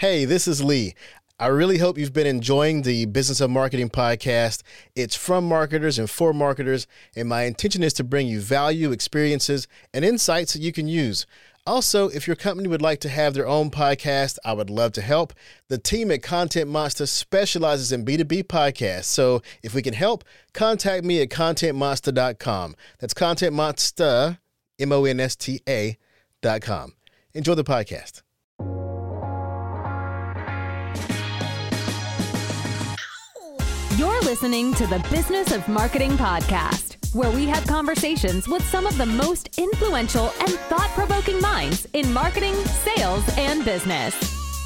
Hey, this is Lee. I really hope you've been enjoying the Business of Marketing podcast. It's from marketers and for marketers, and my intention is to bring you value, experiences, and insights that you can use. Also, if your company would like to have their own podcast, I would love to help. The team at Content Monsta specializes in B2B podcasts. So if we can help, contact me at contentmonsta.com. That's Content Monsta, M O N S T A.com. Enjoy the podcast. Listening to the Business of Marketing podcast, where we have conversations with some of the most influential and thought provoking minds in marketing, sales, and business.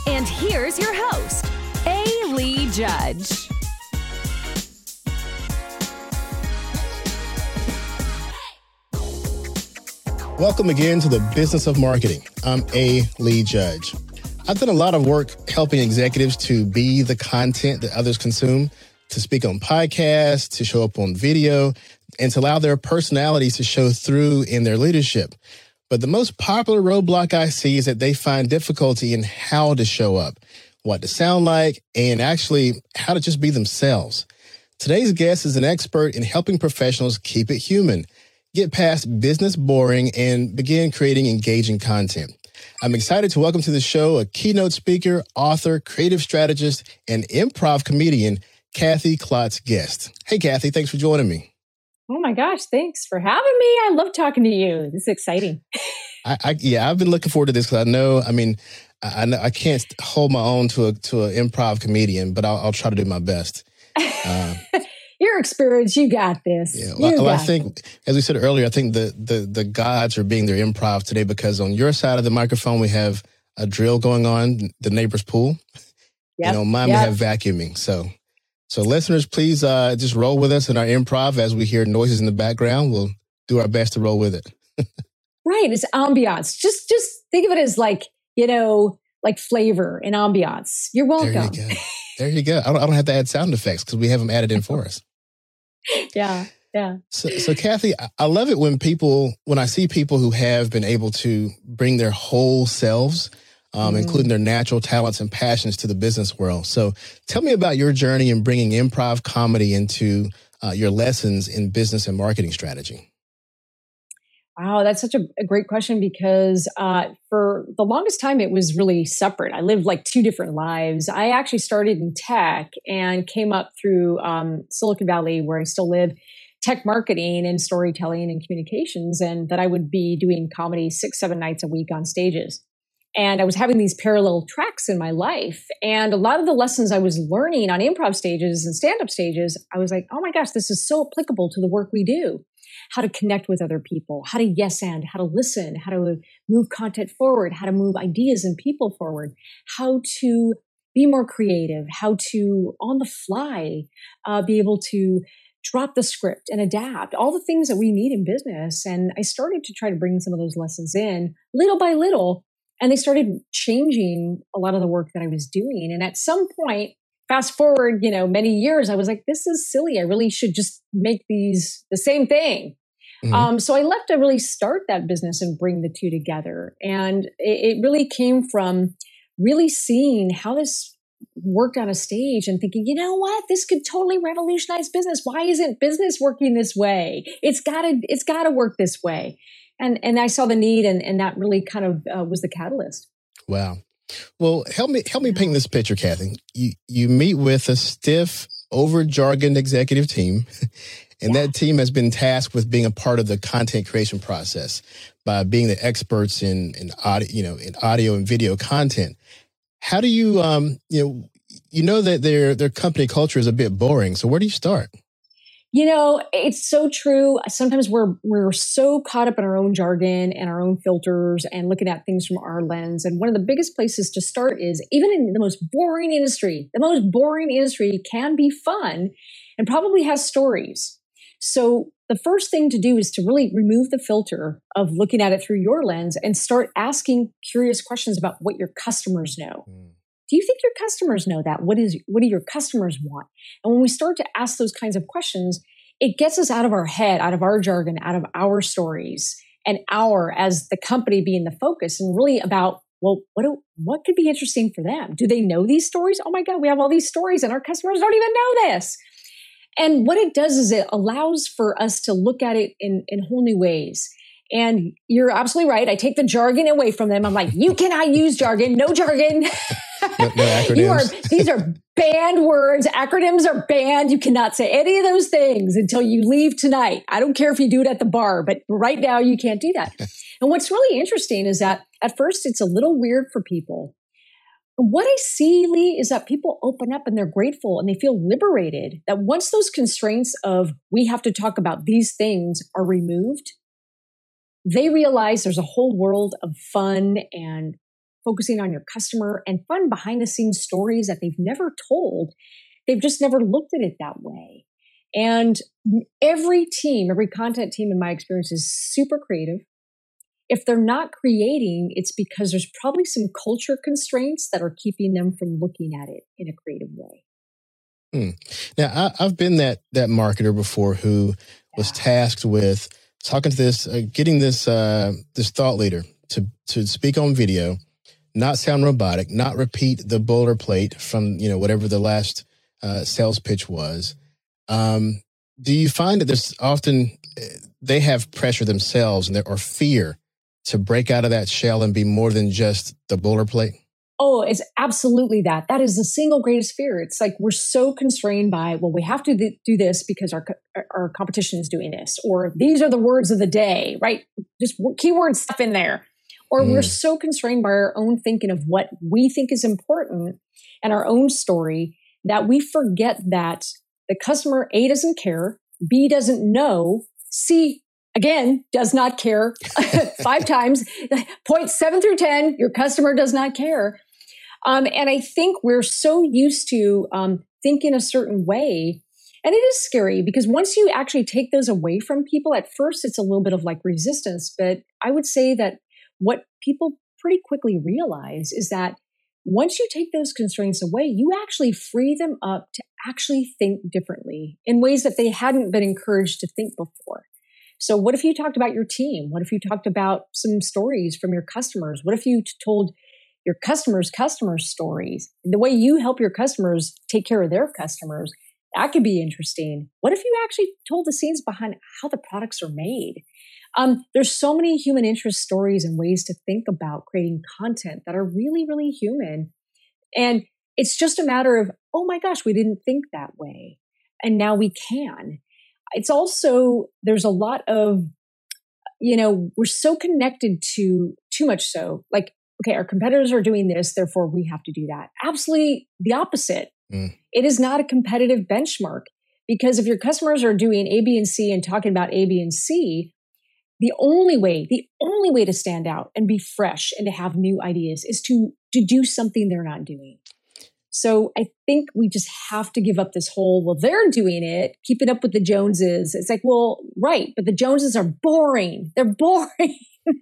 And here's your host, A. Lee Judge. Welcome again to the Business of Marketing. I'm A. Lee Judge. I've done a lot of work helping executives to be the content that others consume to speak on podcasts, to show up on video, and to allow their personalities to show through in their leadership. But the most popular roadblock I see is that they find difficulty in how to show up, what to sound like, and actually how to just be themselves. Today's guest is an expert in helping professionals keep it human, get past business boring, and begin creating engaging content. I'm excited to welcome to the show a keynote speaker, author, creative strategist, and improv comedian, Kathy Klotz Guest. Hey, Kathy, thanks for joining me. Oh my gosh, thanks for having me. I love talking to you. This is exciting. I, I, yeah, I've been looking forward to this because I know, I mean, I, I, I can't hold my own to a to an improv comedian, but I'll, I'll try to do my best. Uh, Your experience, you got this. Yeah, well, I think, this. as we said earlier, I think the, the the gods are being their improv today because on your side of the microphone we have a drill going on, the neighbor's pool. Yep. You know, mine yep. we have vacuuming. So so, listeners, please uh, just roll with us in our improv as we hear noises in the background. We'll do our best to roll with it. right, it's ambiance. Just just think of it as like you know, like flavor and ambiance. You're welcome. There you go. There you go. I don't, I don't have to add sound effects because we have them added in for us. yeah, yeah. So, so Kathy, I love it when people, when I see people who have been able to bring their whole selves um, mm. including their natural talents and passions to the business world. So tell me about your journey in bringing improv comedy into uh, your lessons in business and marketing strategy. Wow, that's such a, a great question because uh, for the longest time it was really separate. I lived like two different lives. I actually started in tech and came up through um, Silicon Valley, where I still live, tech marketing and storytelling and communications, and that I would be doing comedy six, seven nights a week on stages and I was having these parallel tracks in my life. And a lot of the lessons I was learning on improv stages and stand up stages, I was like, oh my gosh, this is so applicable to the work we do. How to connect with other people, how to yes and, how to listen, how to move content forward, how to move ideas and people forward, how to be more creative, how to on the fly uh, be able to drop the script and adapt all the things that we need in business. And I started to try to bring some of those lessons in little by little and they started changing a lot of the work that I was doing. And at some point, fast forward, you know, many years, I was like, this is silly. I really should just make these the same thing. Mm-hmm. Um, so I left to really start that business and bring the two together. And it, it really came from really seeing how this worked on a stage and thinking, you know what, this could totally revolutionize business. Why isn't business working this way? It's gotta, it's gotta work this way and and I saw the need, and and that really kind of uh, was the catalyst. Wow. Well, help me help me paint this picture, Kathy. You you meet with a stiff, over jargon executive team, and yeah. that team has been tasked with being a part of the content creation process by being the experts in in audio, you know, in audio and video content. How do you um you know you know that their their company culture is a bit boring. So where do you start? You know, it's so true. Sometimes we're we're so caught up in our own jargon and our own filters and looking at things from our lens. And one of the biggest places to start is even in the most boring industry, the most boring industry can be fun and probably has stories. So the first thing to do is to really remove the filter of looking at it through your lens and start asking curious questions about what your customers know. Mm. Do you think your customers know that? What is what do your customers want? And when we start to ask those kinds of questions, it gets us out of our head, out of our jargon, out of our stories, and our as the company being the focus, and really about well, what do, what could be interesting for them? Do they know these stories? Oh my God, we have all these stories and our customers don't even know this. And what it does is it allows for us to look at it in, in whole new ways. And you're absolutely right. I take the jargon away from them. I'm like, you cannot use jargon. No jargon. No, no acronyms. you are, these are banned words. Acronyms are banned. You cannot say any of those things until you leave tonight. I don't care if you do it at the bar, but right now you can't do that. and what's really interesting is that at first it's a little weird for people. What I see, Lee, is that people open up and they're grateful and they feel liberated. That once those constraints of we have to talk about these things are removed, they realize there's a whole world of fun and focusing on your customer and fun behind the scenes stories that they've never told. They've just never looked at it that way. And every team, every content team in my experience is super creative. If they're not creating, it's because there's probably some culture constraints that are keeping them from looking at it in a creative way. Hmm. Now, I, have been that that marketer before who was tasked with talking to this, uh, getting this uh, this thought leader to to speak on video, not sound robotic, not repeat the boilerplate from you know whatever the last uh, sales pitch was. Um, do you find that there's often uh, they have pressure themselves and there or fear to break out of that shell and be more than just the boilerplate? Oh, it's absolutely that. That is the single greatest fear. It's like we're so constrained by, well, we have to th- do this because our our competition is doing this, or these are the words of the day, right? Just keyword stuff in there. Or mm. we're so constrained by our own thinking of what we think is important and our own story that we forget that the customer A doesn't care, B doesn't know, C again does not care five times, point seven through 10, your customer does not care. Um, and I think we're so used to um, thinking a certain way. And it is scary because once you actually take those away from people, at first it's a little bit of like resistance. But I would say that what people pretty quickly realize is that once you take those constraints away, you actually free them up to actually think differently in ways that they hadn't been encouraged to think before. So, what if you talked about your team? What if you talked about some stories from your customers? What if you told your customers' customers' stories, the way you help your customers take care of their customers. That could be interesting. What if you actually told the scenes behind how the products are made? Um, there's so many human interest stories and ways to think about creating content that are really, really human. And it's just a matter of, oh my gosh, we didn't think that way. And now we can. It's also, there's a lot of, you know, we're so connected to too much so. Like okay, our competitors are doing this, therefore we have to do that. Absolutely the opposite. Mm. It is not a competitive benchmark because if your customers are doing A, B, and C and talking about A, B, and C, the only way, the only way to stand out and be fresh and to have new ideas is to to do something they're not doing. So I think we just have to give up this whole, well, they're doing it, keeping up with the Joneses. It's like, well, right, but the Joneses are boring. They're boring.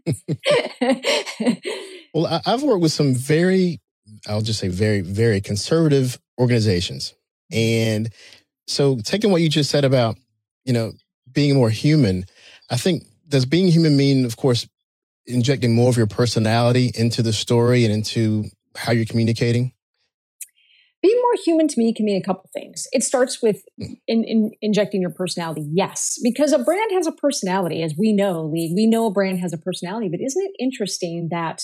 well, I've worked with some very, I'll just say very, very conservative organizations. And so taking what you just said about, you know, being more human, I think does being human mean, of course, injecting more of your personality into the story and into how you're communicating? being more human to me can mean a couple things. It starts with hmm. in, in injecting your personality, yes, because a brand has a personality, as we know, Lee. We know a brand has a personality, but isn't it interesting that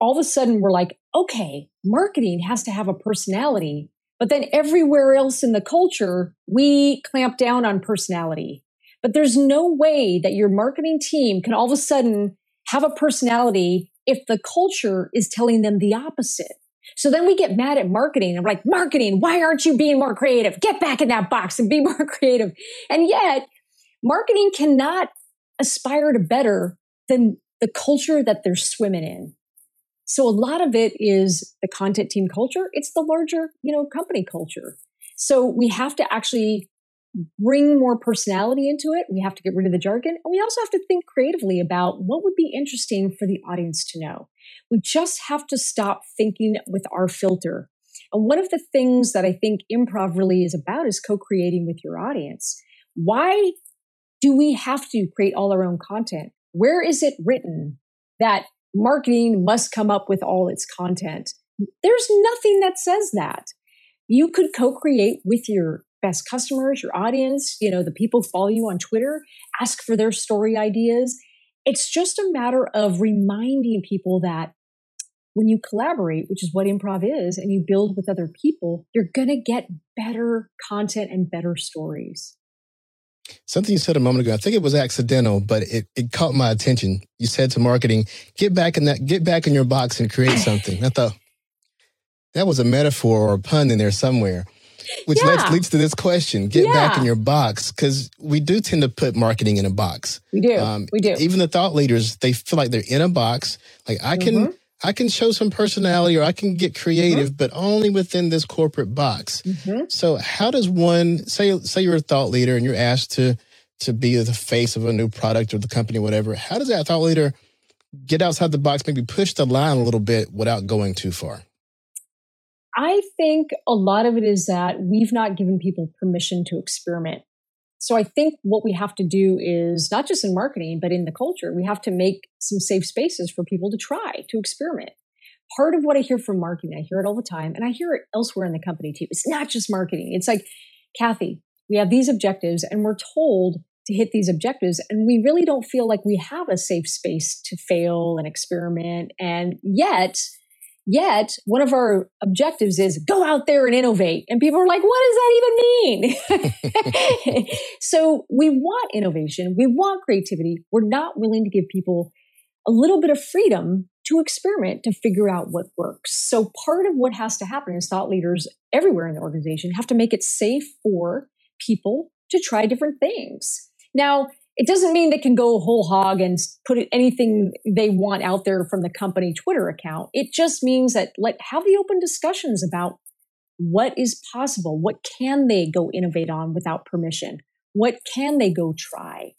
all of a sudden we're like, okay, marketing has to have a personality, but then everywhere else in the culture, we clamp down on personality. But there's no way that your marketing team can all of a sudden have a personality if the culture is telling them the opposite. So then we get mad at marketing and we're like, marketing, why aren't you being more creative? Get back in that box and be more creative. And yet, marketing cannot aspire to better than the culture that they're swimming in. So a lot of it is the content team culture. It's the larger, you know, company culture. So we have to actually bring more personality into it. We have to get rid of the jargon. And we also have to think creatively about what would be interesting for the audience to know. We just have to stop thinking with our filter. And one of the things that I think improv really is about is co creating with your audience. Why do we have to create all our own content? Where is it written that marketing must come up with all its content. There's nothing that says that. You could co-create with your best customers, your audience, you know, the people follow you on Twitter, ask for their story ideas. It's just a matter of reminding people that when you collaborate, which is what improv is, and you build with other people, you're going to get better content and better stories. Something you said a moment ago, I think it was accidental, but it, it caught my attention. You said to marketing, get back in that, get back in your box and create something. I thought that was a metaphor or a pun in there somewhere, which yeah. leads, leads to this question: Get yeah. back in your box because we do tend to put marketing in a box. We do. Um, we do. Even the thought leaders, they feel like they're in a box. Like I can. Mm-hmm. I can show some personality or I can get creative, mm-hmm. but only within this corporate box. Mm-hmm. So how does one say say you're a thought leader and you're asked to to be the face of a new product or the company, whatever, how does that thought leader get outside the box, maybe push the line a little bit without going too far? I think a lot of it is that we've not given people permission to experiment. So I think what we have to do is not just in marketing, but in the culture, we have to make some safe spaces for people to try, to experiment. Part of what I hear from marketing, I hear it all the time, and I hear it elsewhere in the company too. It's not just marketing. It's like, Kathy, we have these objectives and we're told to hit these objectives. And we really don't feel like we have a safe space to fail and experiment. And yet, Yet, one of our objectives is go out there and innovate. And people are like, what does that even mean? so we want innovation. We want creativity. We're not willing to give people a little bit of freedom to experiment to figure out what works. So part of what has to happen is thought leaders everywhere in the organization have to make it safe for people to try different things. Now, it doesn't mean they can go whole hog and put anything they want out there from the company Twitter account. It just means that let have the open discussions about what is possible, what can they go innovate on without permission, what can they go try.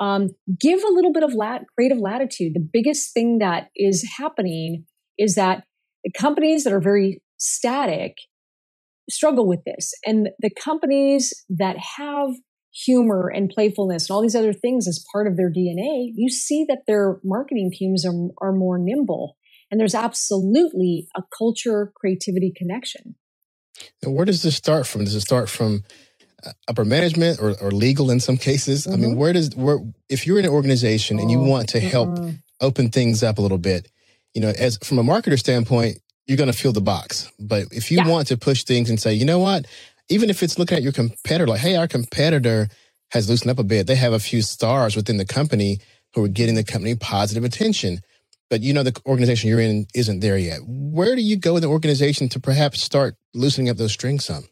Um, give a little bit of lat- creative latitude. The biggest thing that is happening is that the companies that are very static struggle with this, and the companies that have humor and playfulness and all these other things as part of their DNA, you see that their marketing teams are, are more nimble. And there's absolutely a culture creativity connection. And where does this start from? Does it start from uh, upper management or, or legal in some cases? Mm-hmm. I mean, mm-hmm. where does where if you're in an organization and you oh, want to help open things up a little bit, you know, as from a marketer standpoint, you're going to fill the box. But if you yeah. want to push things and say, you know what, even if it's looking at your competitor, like, hey, our competitor has loosened up a bit. They have a few stars within the company who are getting the company positive attention. But you know, the organization you're in isn't there yet. Where do you go in the organization to perhaps start loosening up those strings some?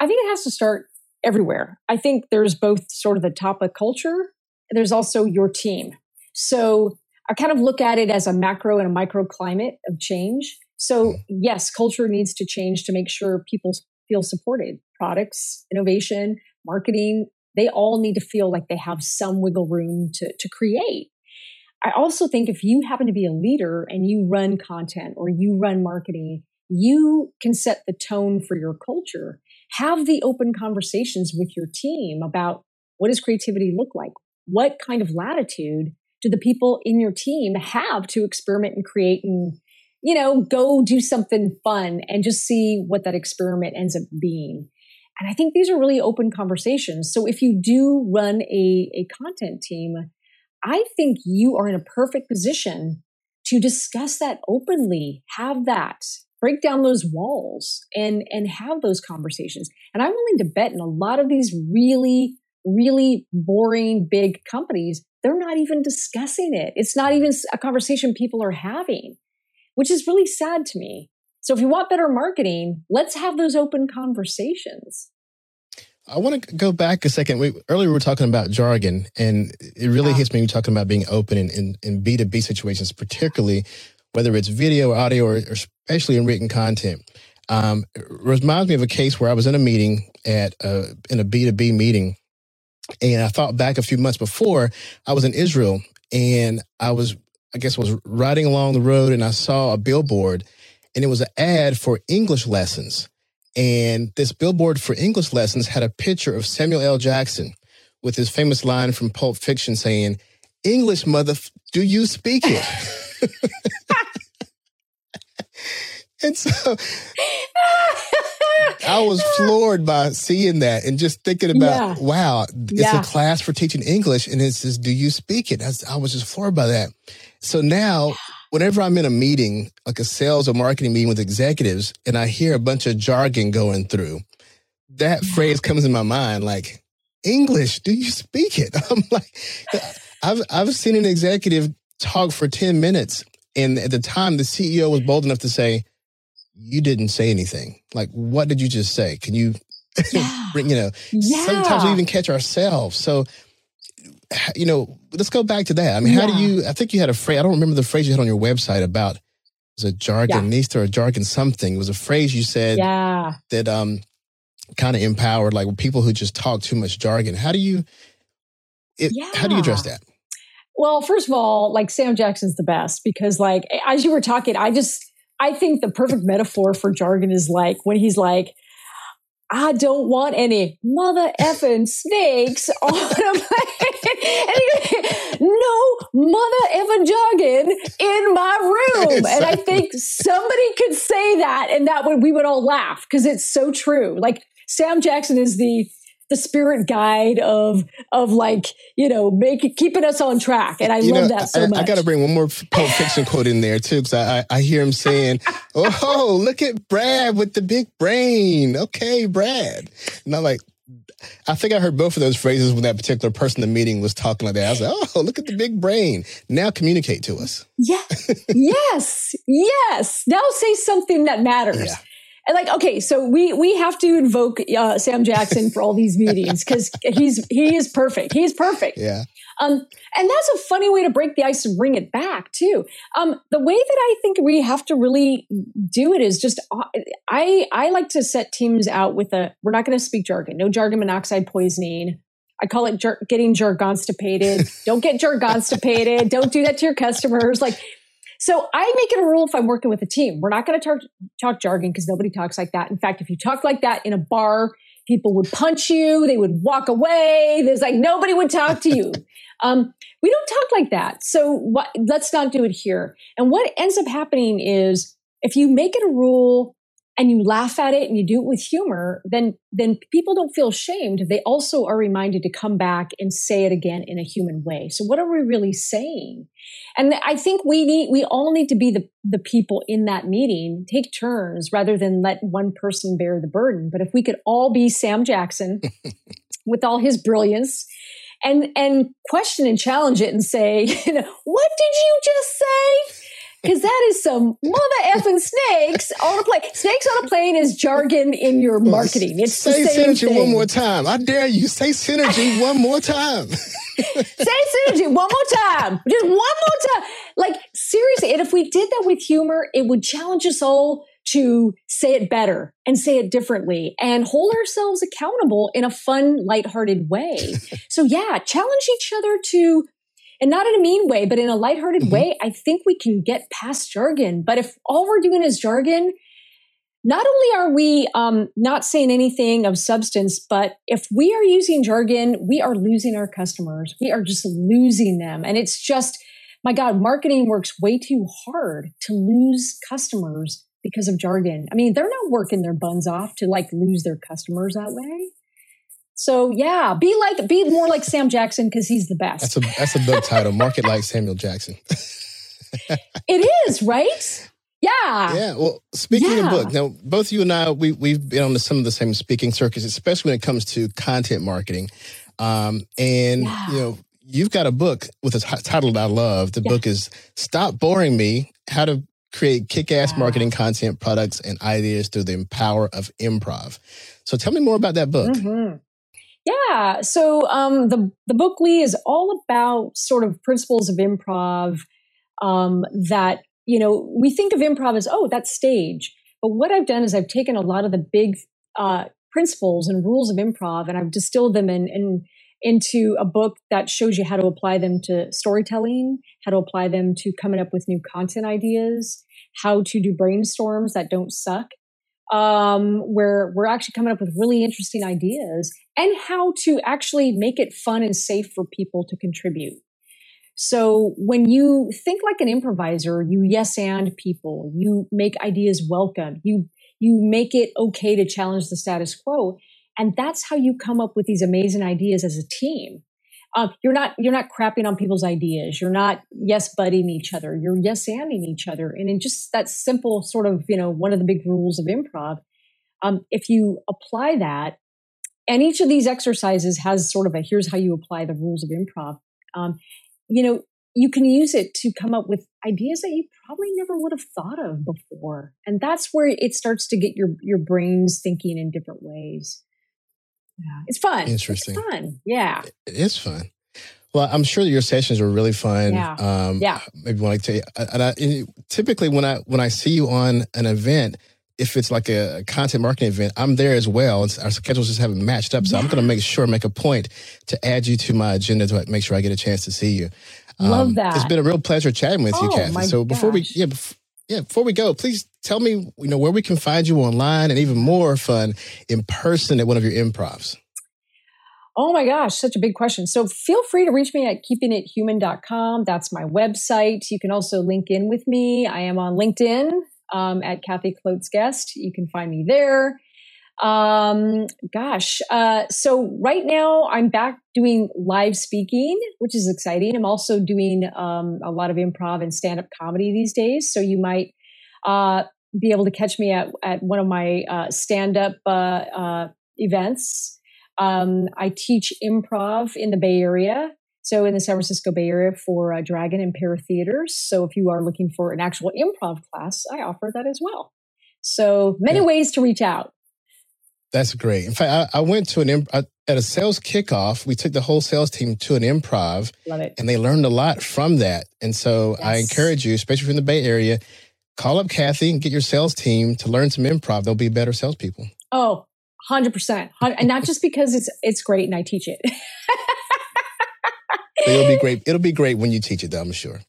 I think it has to start everywhere. I think there's both sort of the top of culture, there's also your team. So I kind of look at it as a macro and a micro climate of change. So, mm. yes, culture needs to change to make sure people feel supported. Products, innovation, marketing, they all need to feel like they have some wiggle room to, to create. I also think if you happen to be a leader and you run content or you run marketing, you can set the tone for your culture. Have the open conversations with your team about what does creativity look like? What kind of latitude do the people in your team have to experiment and create and you know, go do something fun and just see what that experiment ends up being. And I think these are really open conversations. So if you do run a, a content team, I think you are in a perfect position to discuss that openly, have that, break down those walls and, and have those conversations. And I'm willing to bet in a lot of these really, really boring big companies, they're not even discussing it. It's not even a conversation people are having which is really sad to me. So if you want better marketing, let's have those open conversations. I want to go back a second. We, earlier we were talking about jargon, and it really yeah. hits me talking about being open in, in, in, B2B situations, particularly whether it's video or audio or, or especially in written content. Um, it reminds me of a case where I was in a meeting at a, in a B2B meeting, and I thought back a few months before I was in Israel, and I was I guess was riding along the road and I saw a billboard and it was an ad for English lessons. And this billboard for English lessons had a picture of Samuel L. Jackson with his famous line from Pulp Fiction saying, English, mother. Do you speak it? and so I was floored by seeing that and just thinking about, yeah. wow, it's yeah. a class for teaching English. And it says, do you speak it? I was just floored by that. So now, whenever I'm in a meeting, like a sales or marketing meeting with executives, and I hear a bunch of jargon going through, that phrase comes in my mind like, English, do you speak it? I'm like, I've, I've seen an executive talk for 10 minutes. And at the time, the CEO was bold enough to say, you didn't say anything. Like, what did you just say? Can you yeah. you know, yeah. sometimes we even catch ourselves. So, you know, let's go back to that. I mean, yeah. how do you, I think you had a phrase, I don't remember the phrase you had on your website about, was a jargonista or a jargon something. It was a phrase you said yeah. that um kind of empowered like people who just talk too much jargon. How do you, it, yeah. how do you address that? Well, first of all, like Sam Jackson's the best because like as you were talking, I just I think the perfect metaphor for jargon is like when he's like, I don't want any mother effing snakes on a plane. no mother effing jargon in my room. Exactly. And I think somebody could say that and that would we would all laugh because it's so true. Like Sam Jackson is the the spirit guide of of like you know make keeping us on track and i you love know, that so I, much i gotta bring one more pulp fiction quote in there too because I, I hear him saying oh look at brad with the big brain okay brad and i'm like I think I heard both of those phrases when that particular person in the meeting was talking like that. I was like, oh, look at the big brain. Now communicate to us. Yeah. yes. Yes. Now say something that matters. Yeah. And like, okay, so we we have to invoke uh, Sam Jackson for all these meetings because he's he is perfect. He's perfect. Yeah. Um, and that's a funny way to break the ice and bring it back too. Um, the way that I think we have to really do it is just uh, I I like to set teams out with a we're not going to speak jargon, no jargon monoxide poisoning. I call it jar- getting jargonstipated. Don't get jargonstipated. Don't do that to your customers. Like so I make it a rule if I'm working with a team. We're not going to talk, talk jargon because nobody talks like that. In fact, if you talk like that in a bar, people would punch you. They would walk away. There's like nobody would talk to you. um, we don't talk like that. So what, let's not do it here. And what ends up happening is if you make it a rule and you laugh at it and you do it with humor, then then people don't feel shamed. They also are reminded to come back and say it again in a human way. So what are we really saying? And I think we need we all need to be the the people in that meeting, take turns rather than let one person bear the burden. But if we could all be Sam Jackson with all his brilliance and and question and challenge it and say, you know, what did you just say? Because that is some mother effing snakes on a plane. Snakes on a plane is jargon in your marketing. It's say the same synergy thing. one more time. I dare you. Say synergy one more time. say synergy one more time. Just one more time. Like seriously, and if we did that with humor, it would challenge us all to say it better and say it differently and hold ourselves accountable in a fun, lighthearted way. so yeah, challenge each other to and not in a mean way, but in a lighthearted mm-hmm. way, I think we can get past jargon. But if all we're doing is jargon, not only are we um, not saying anything of substance, but if we are using jargon, we are losing our customers. We are just losing them. And it's just, my God, marketing works way too hard to lose customers because of jargon. I mean, they're not working their buns off to like lose their customers that way. So yeah, be like be more like Sam Jackson because he's the best. That's a that's a book title. Market like Samuel Jackson. it is right. Yeah. Yeah. Well, speaking yeah. of book, now both you and I we we've been on the, some of the same speaking circuits, especially when it comes to content marketing. Um, and yeah. you know, you've got a book with a t- title that I love. The yeah. book is "Stop Boring Me: How to Create Kick-Ass Marketing Content Products and Ideas Through the Power of Improv." So, tell me more about that book. Mm-hmm. Yeah. So um, the the book Lee is all about sort of principles of improv um, that you know we think of improv as oh that's stage, but what I've done is I've taken a lot of the big uh, principles and rules of improv and I've distilled them in, in into a book that shows you how to apply them to storytelling, how to apply them to coming up with new content ideas, how to do brainstorms that don't suck, um, where we're actually coming up with really interesting ideas and how to actually make it fun and safe for people to contribute. So when you think like an improviser, you yes and people, you make ideas welcome, you you make it okay to challenge the status quo, and that's how you come up with these amazing ideas as a team. Uh, you're not you're not crapping on people's ideas. You're not yes budding each other. You're yes anding each other, and in just that simple sort of you know one of the big rules of improv, um, if you apply that, and each of these exercises has sort of a here's how you apply the rules of improv. Um, you know, you can use it to come up with ideas that you probably never would have thought of before. And that's where it starts to get your, your brains thinking in different ways. Yeah. It's fun. Interesting. It's fun. Yeah. It is fun. Well, I'm sure your sessions are really fun. Yeah. Um, yeah. Maybe want to tell you, and I, and typically when I when I see you on an event, if it's like a content marketing event, I'm there as well. It's, our schedules just haven't matched up. So yeah. I'm going to make sure, make a point to add you to my agenda to make sure I get a chance to see you. Love um, that. It's been a real pleasure chatting with oh, you, Kathy. So before gosh. we, yeah, before, yeah, before we go, please tell me, you know, where we can find you online and even more fun in person at one of your improvs. Oh my gosh, such a big question. So feel free to reach me at keepingithuman.com. That's my website. You can also link in with me. I am on LinkedIn um, at Kathy Klotz Guest. You can find me there. Um, gosh, uh, so right now I'm back doing live speaking, which is exciting. I'm also doing um, a lot of improv and stand up comedy these days. So you might uh, be able to catch me at, at one of my uh, stand up uh, uh, events. Um, I teach improv in the Bay Area. So in the San Francisco Bay Area for uh, Dragon and Pear Theaters. So if you are looking for an actual improv class, I offer that as well. So many yeah. ways to reach out. That's great. In fact, I, I went to an imp- at a sales kickoff. We took the whole sales team to an improv, Love it. and they learned a lot from that. And so yes. I encourage you, especially from the Bay Area, call up Kathy and get your sales team to learn some improv. They'll be better salespeople. Oh, 100%. And not just because it's it's great and I teach it. it'll be great. It'll be great when you teach it, though, I'm sure.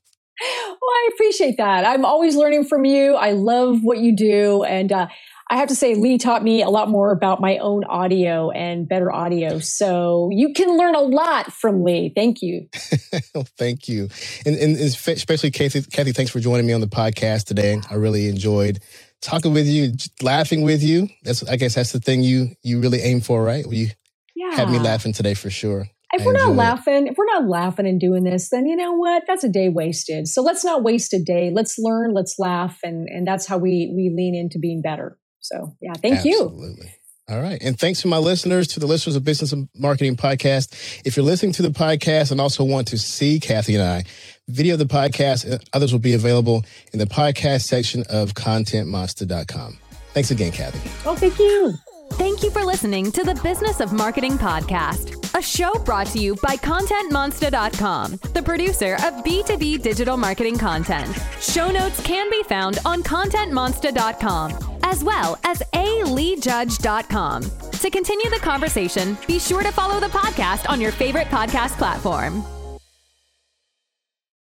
Well, I appreciate that. I'm always learning from you. I love what you do. And uh, I have to say, Lee taught me a lot more about my own audio and better audio. So you can learn a lot from Lee. Thank you. Thank you. And, and especially Kathy, Kathy, thanks for joining me on the podcast today. I really enjoyed talking with you, laughing with you. That's, I guess that's the thing you, you really aim for, right? You yeah. had me laughing today for sure if we're not laughing, it. if we're not laughing and doing this, then you know what? That's a day wasted. So let's not waste a day. Let's learn, let's laugh, and and that's how we we lean into being better. So yeah, thank Absolutely. you. Absolutely. All right. And thanks to my listeners, to the listeners of Business and Marketing Podcast. If you're listening to the podcast and also want to see Kathy and I, video of the podcast, uh, others will be available in the podcast section of contentmonsta.com. Thanks again, Kathy. Oh, thank you. Thank you for listening to the Business of Marketing podcast, a show brought to you by ContentMonsta.com, the producer of B2B digital marketing content. Show notes can be found on ContentMonsta.com, as well as aleejudge.com. To continue the conversation, be sure to follow the podcast on your favorite podcast platform.